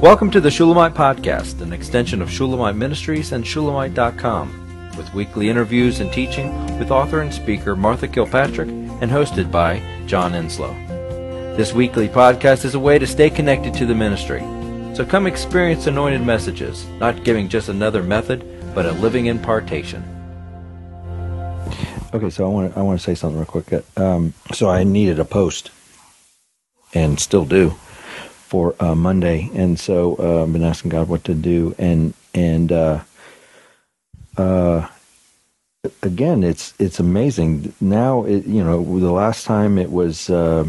Welcome to the Shulamite Podcast, an extension of Shulamite Ministries and Shulamite.com, with weekly interviews and teaching with author and speaker Martha Kilpatrick and hosted by John Enslow. This weekly podcast is a way to stay connected to the ministry. So come experience anointed messages, not giving just another method, but a living impartation. Okay, so I want to, I want to say something real quick. Um, so I needed a post, and still do, for uh, Monday, and so uh, I've been asking God what to do, and and uh, uh, again, it's it's amazing. Now, it, you know, the last time it was uh,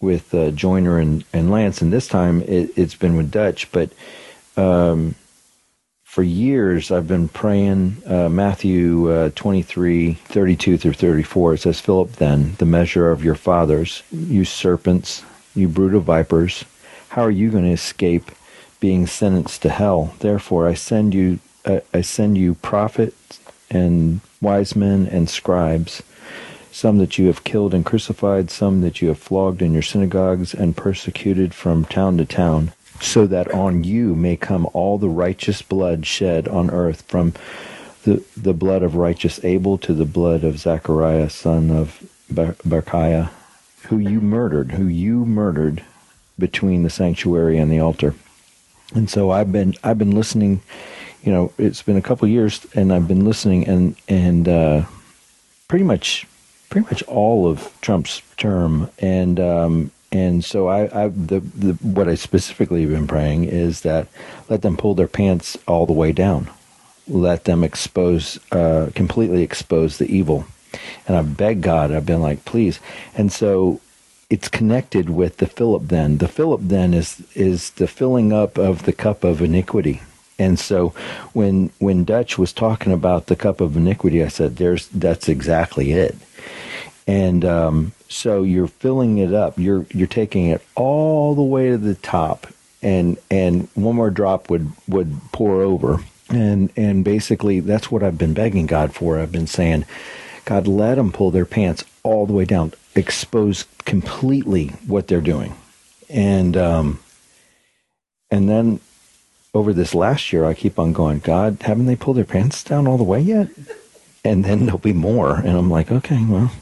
with uh, Joyner and, and Lance, and this time it, it's been with Dutch, but. Um, for years I've been praying uh, Matthew uh, 23, 32 through 34. It says, Fill up, then, the measure of your fathers, you serpents, you brood of vipers, how are you going to escape being sentenced to hell? Therefore, I send you, uh, I send you prophets and wise men and scribes, some that you have killed and crucified, some that you have flogged in your synagogues and persecuted from town to town so that on you may come all the righteous blood shed on earth from the, the blood of righteous Abel to the blood of Zachariah, son of Berechiah, who you murdered, who you murdered between the sanctuary and the altar. And so I've been I've been listening, you know, it's been a couple years and I've been listening and and uh, pretty much pretty much all of Trump's term and um, and so I, I the, the what I specifically have been praying is that let them pull their pants all the way down, let them expose, uh, completely expose the evil, and I beg God. I've been like, please, and so it's connected with the fill up. Then the fill up then is is the filling up of the cup of iniquity. And so when when Dutch was talking about the cup of iniquity, I said, "There's that's exactly it." And um, so you're filling it up. You're you're taking it all the way to the top, and and one more drop would would pour over. And and basically that's what I've been begging God for. I've been saying, God, let them pull their pants all the way down, expose completely what they're doing, and um, and then over this last year, I keep on going, God, haven't they pulled their pants down all the way yet? And then there'll be more, and I'm like, okay, well,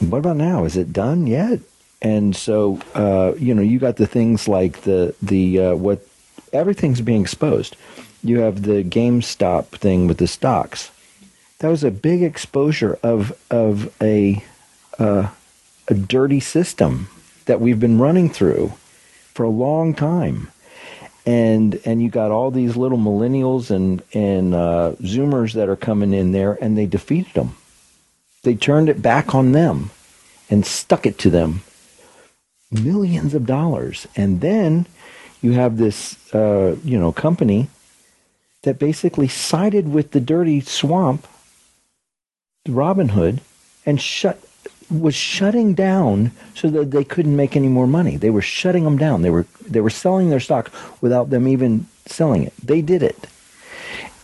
what about now? Is it done yet? And so, uh, you know, you got the things like the the uh, what everything's being exposed. You have the GameStop thing with the stocks. That was a big exposure of of a uh, a dirty system that we've been running through for a long time. And and you got all these little millennials and and uh, Zoomers that are coming in there, and they defeated them they turned it back on them and stuck it to them millions of dollars. And then you have this, uh, you know, company that basically sided with the dirty swamp, Robinhood, and shut was shutting down so that they couldn't make any more money. They were shutting them down. They were they were selling their stock without them even selling it. They did it.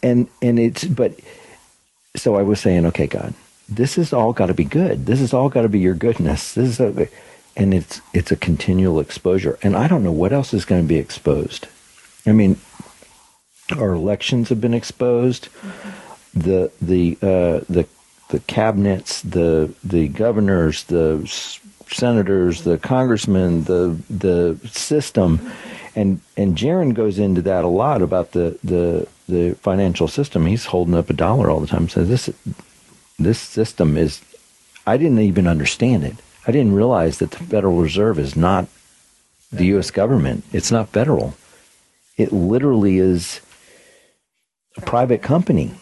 And and it's but so I was saying, okay, God, this has all got to be good. This has all got to be your goodness. This is a, and it's it's a continual exposure. And I don't know what else is going to be exposed. I mean, our elections have been exposed. The the uh, the the cabinets, the the governors, the senators, the congressmen, the the system, and and Jaron goes into that a lot about the the the financial system. He's holding up a dollar all the time. Says this this system is, I didn't even understand it. I didn't realize that the Federal Reserve is not the U.S. government. It's not federal. It literally is a private company.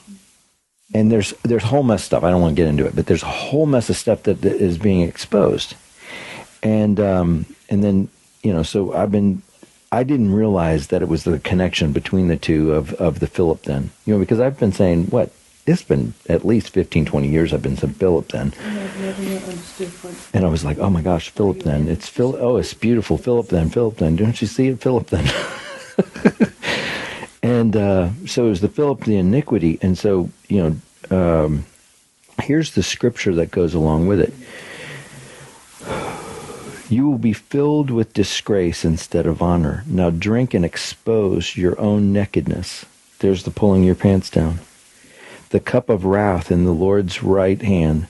And there's there's whole mess of stuff. I don't want to get into it, but there's a whole mess of stuff that, that is being exposed. And um, and then you know, so I've been I didn't realize that it was the connection between the two of, of the fill up then. You know, because I've been saying, what, it's been at least 15, 20 years I've been to fill up then. And I was like, oh my gosh, fill up then. It's Phil. Oh, it's beautiful. Fill up then. Fill up then. Don't you see it? Fill up then. and uh, so it was the fill up the iniquity. And so, you know, um, here's the scripture that goes along with it. You will be filled with disgrace instead of honor. Now drink and expose your own nakedness. There's the pulling your pants down. The cup of wrath in the Lord's right hand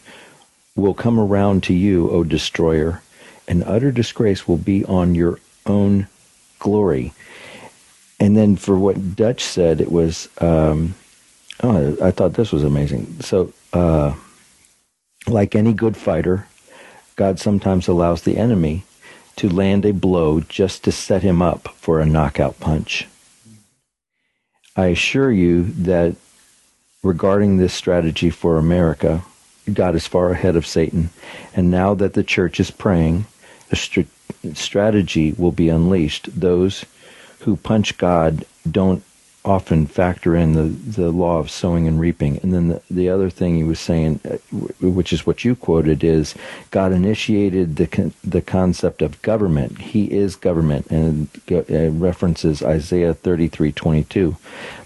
will come around to you, O destroyer, and utter disgrace will be on your own glory. And then for what Dutch said, it was, um, oh, I thought this was amazing. So, uh, like any good fighter, God sometimes allows the enemy to land a blow just to set him up for a knockout punch. I assure you that regarding this strategy for America, God is far ahead of Satan. And now that the church is praying, a st- strategy will be unleashed. Those who punch God don't often factor in the, the law of sowing and reaping. And then the, the other thing he was saying, uh, which is what you quoted, is God initiated the con- the concept of government. He is government, and uh, references Isaiah thirty three twenty two.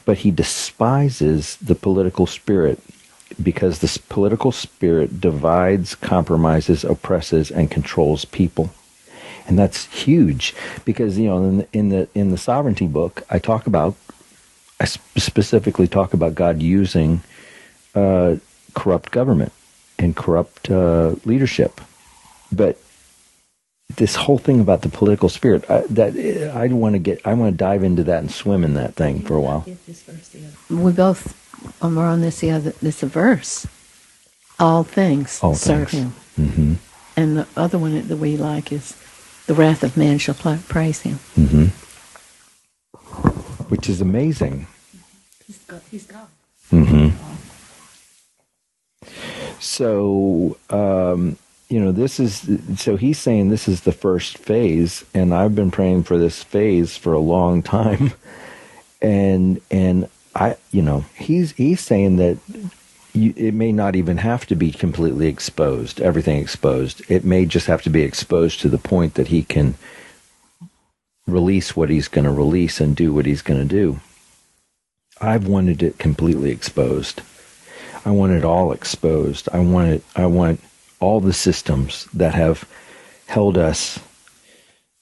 But he despises the political spirit because this political spirit divides, compromises, oppresses, and controls people. And that's huge because you know in the in the, in the sovereignty book I talk about I specifically talk about God using uh, corrupt government and corrupt uh, leadership, but this whole thing about the political spirit I, that I want to get I want to dive into that and swim in that thing for a while. We both um, were on this the other this verse. All things All serve things. him, Mm-hmm. and the other one that we like is the wrath of man shall pla- praise him. Mm-hmm. Which is amazing. He's God. He's God. Mm-hmm. So, um, you know, this is so he's saying this is the first phase, and I've been praying for this phase for a long time, and and I, you know, he's he's saying that you, it may not even have to be completely exposed, everything exposed. It may just have to be exposed to the point that he can release what he's going to release and do what he's going to do. I've wanted it completely exposed. I want it all exposed. I want it. I want all the systems that have held us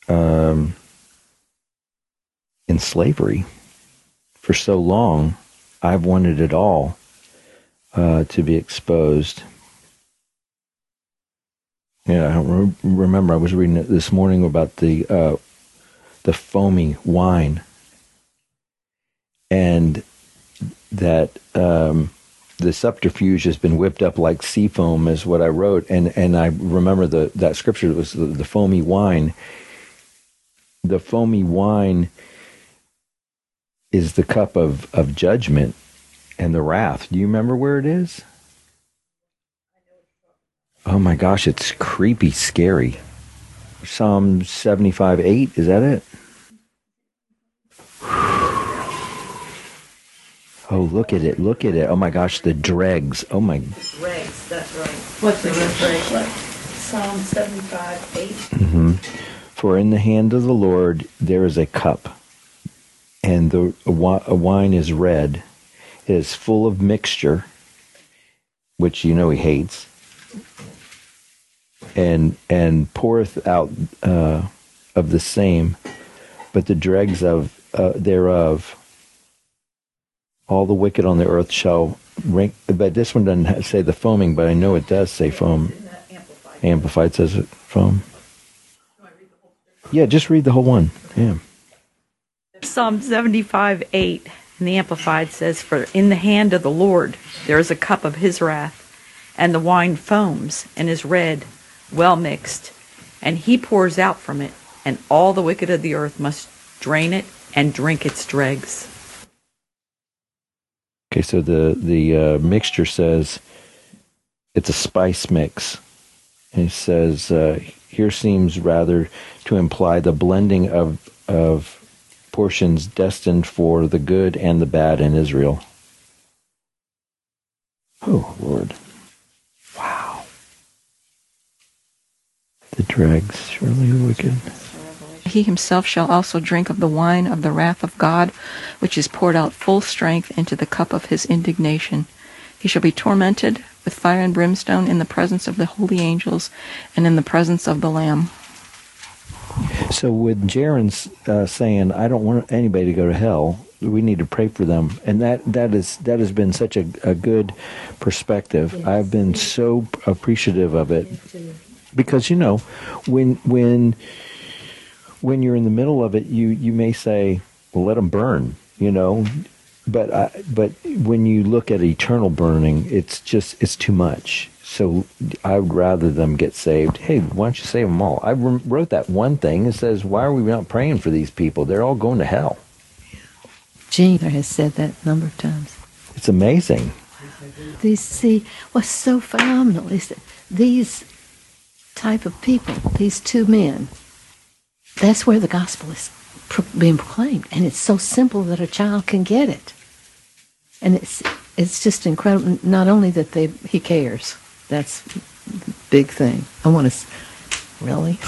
um, in slavery for so long. I've wanted it all uh, to be exposed. Yeah, I re- remember I was reading it this morning about the uh, the foamy wine, and that um, the subterfuge has been whipped up like sea foam, is what I wrote, and and I remember the that scripture was the, the foamy wine. The foamy wine is the cup of of judgment and the wrath. Do you remember where it is? Oh my gosh, it's creepy, scary. Psalm 75 8, is that it? Oh, look at it, look at it. Oh my gosh, the dregs. Oh my. Dregs. That's right. What's the dregs? Psalm seventy-five eight. hmm For in the hand of the Lord there is a cup, and the wine is red. Is full of mixture, which you know he hates, and and poureth out uh, of the same, but the dregs of uh, thereof. All the wicked on the earth shall rank. But this one doesn't say the foaming, but I know it does say foam. Amplified says it foam. Yeah, just read the whole one. Yeah. Psalm 75 8 in the Amplified says, For in the hand of the Lord there is a cup of his wrath, and the wine foams and is red, well mixed, and he pours out from it, and all the wicked of the earth must drain it and drink its dregs. Okay, so the the uh, mixture says it's a spice mix. And it says uh, here seems rather to imply the blending of of portions destined for the good and the bad in Israel. Oh Lord! Wow. The dregs, surely wicked. He himself shall also drink of the wine of the wrath of God, which is poured out full strength into the cup of his indignation. He shall be tormented with fire and brimstone in the presence of the holy angels and in the presence of the Lamb. So with Jaron's uh, saying, "I don't want anybody to go to hell," we need to pray for them, and that that is that has been such a, a good perspective. Yes. I've been so appreciative of it because you know when when when you're in the middle of it, you you may say, "Well, let them burn," you know. But I, but when you look at eternal burning, it's just it's too much. So I would rather them get saved. Hey, why don't you save them all? I wrote that one thing that says, "Why are we not praying for these people? They're all going to hell." Gene has said that a number of times. It's amazing. These see what's so phenomenal is that these type of people, these two men, that's where the gospel is pro- being proclaimed, and it's so simple that a child can get it, and it's it's just incredible. Not only that they he cares, that's the big thing. I want to really,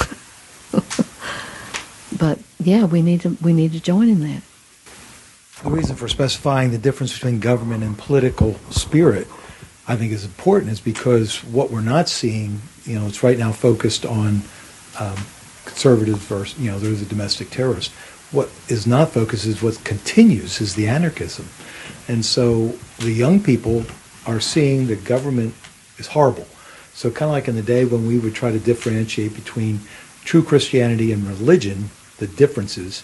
but yeah, we need to we need to join in that. The reason for specifying the difference between government and political spirit, I think, is important, is because what we're not seeing, you know, it's right now focused on um, conservatives versus, you know, there's a domestic terrorist. What is not focused is what continues is the anarchism, and so the young people are seeing the government is horrible. So kind of like in the day when we would try to differentiate between true Christianity and religion, the differences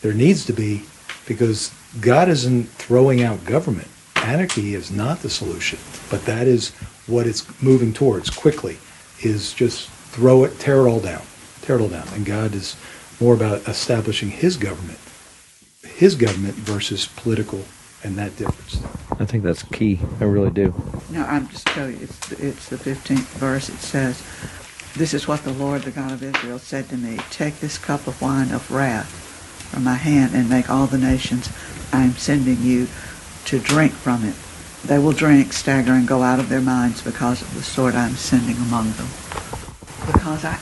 there needs to be because God isn't throwing out government. Anarchy is not the solution, but that is what it's moving towards quickly. Is just throw it, tear it all down, tear it all down. And God is more about establishing His government, His government versus political, and that difference. I think that's key. I really do. No, I'm just telling you, it's, it's the 15th verse. It says, This is what the Lord, the God of Israel, said to me Take this cup of wine of wrath from my hand and make all the nations I am sending you to drink from it. They will drink, stagger, and go out of their minds because of the sword I'm sending among them. Because I,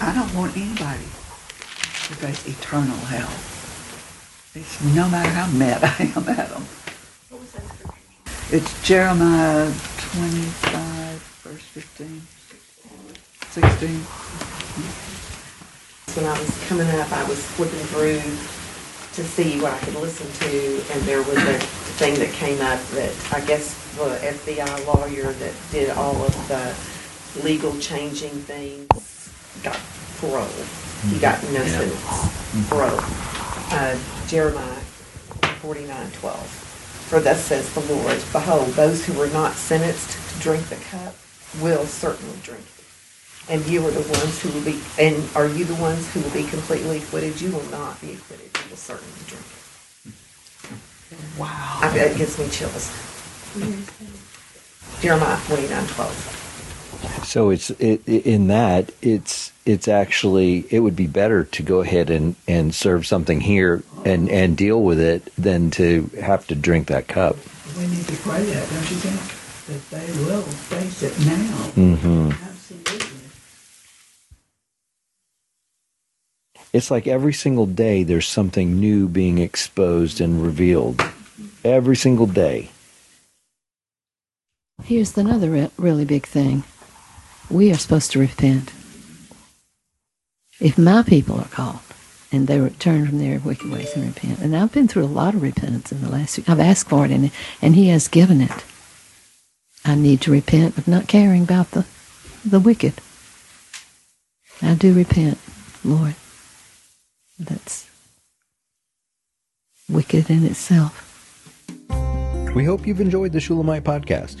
I don't want anybody to face eternal hell. It's no matter how mad I am at them. It's Jeremiah 25, verse 15, 16. when I was coming up, I was flipping through to see what I could listen to, and there was a thing that came up that I guess the FBI lawyer that did all of the legal changing things got parole. He got no sentence, parole. Uh, Jeremiah forty-nine twelve. For thus says the Lord, Behold, those who were not sentenced to drink the cup will certainly drink it. And you are the ones who will be, and are you the ones who will be completely acquitted? You will not be acquitted. You will certainly drink it. Wow. I, it gives me chills. Mm-hmm. Jeremiah forty-nine twelve. So it's it, in that it's it's actually it would be better to go ahead and, and serve something here and, and deal with it than to have to drink that cup. We need to pray that, don't you think? That they will face it now. Mm-hmm. Absolutely. It's like every single day there's something new being exposed and revealed. Every single day. Here's another re- really big thing. We are supposed to repent. If my people are called and they return from their wicked ways and repent, and I've been through a lot of repentance in the last week. I've asked for it, and, and He has given it. I need to repent of not caring about the, the wicked. I do repent, Lord. That's wicked in itself. We hope you've enjoyed the Shulamite podcast.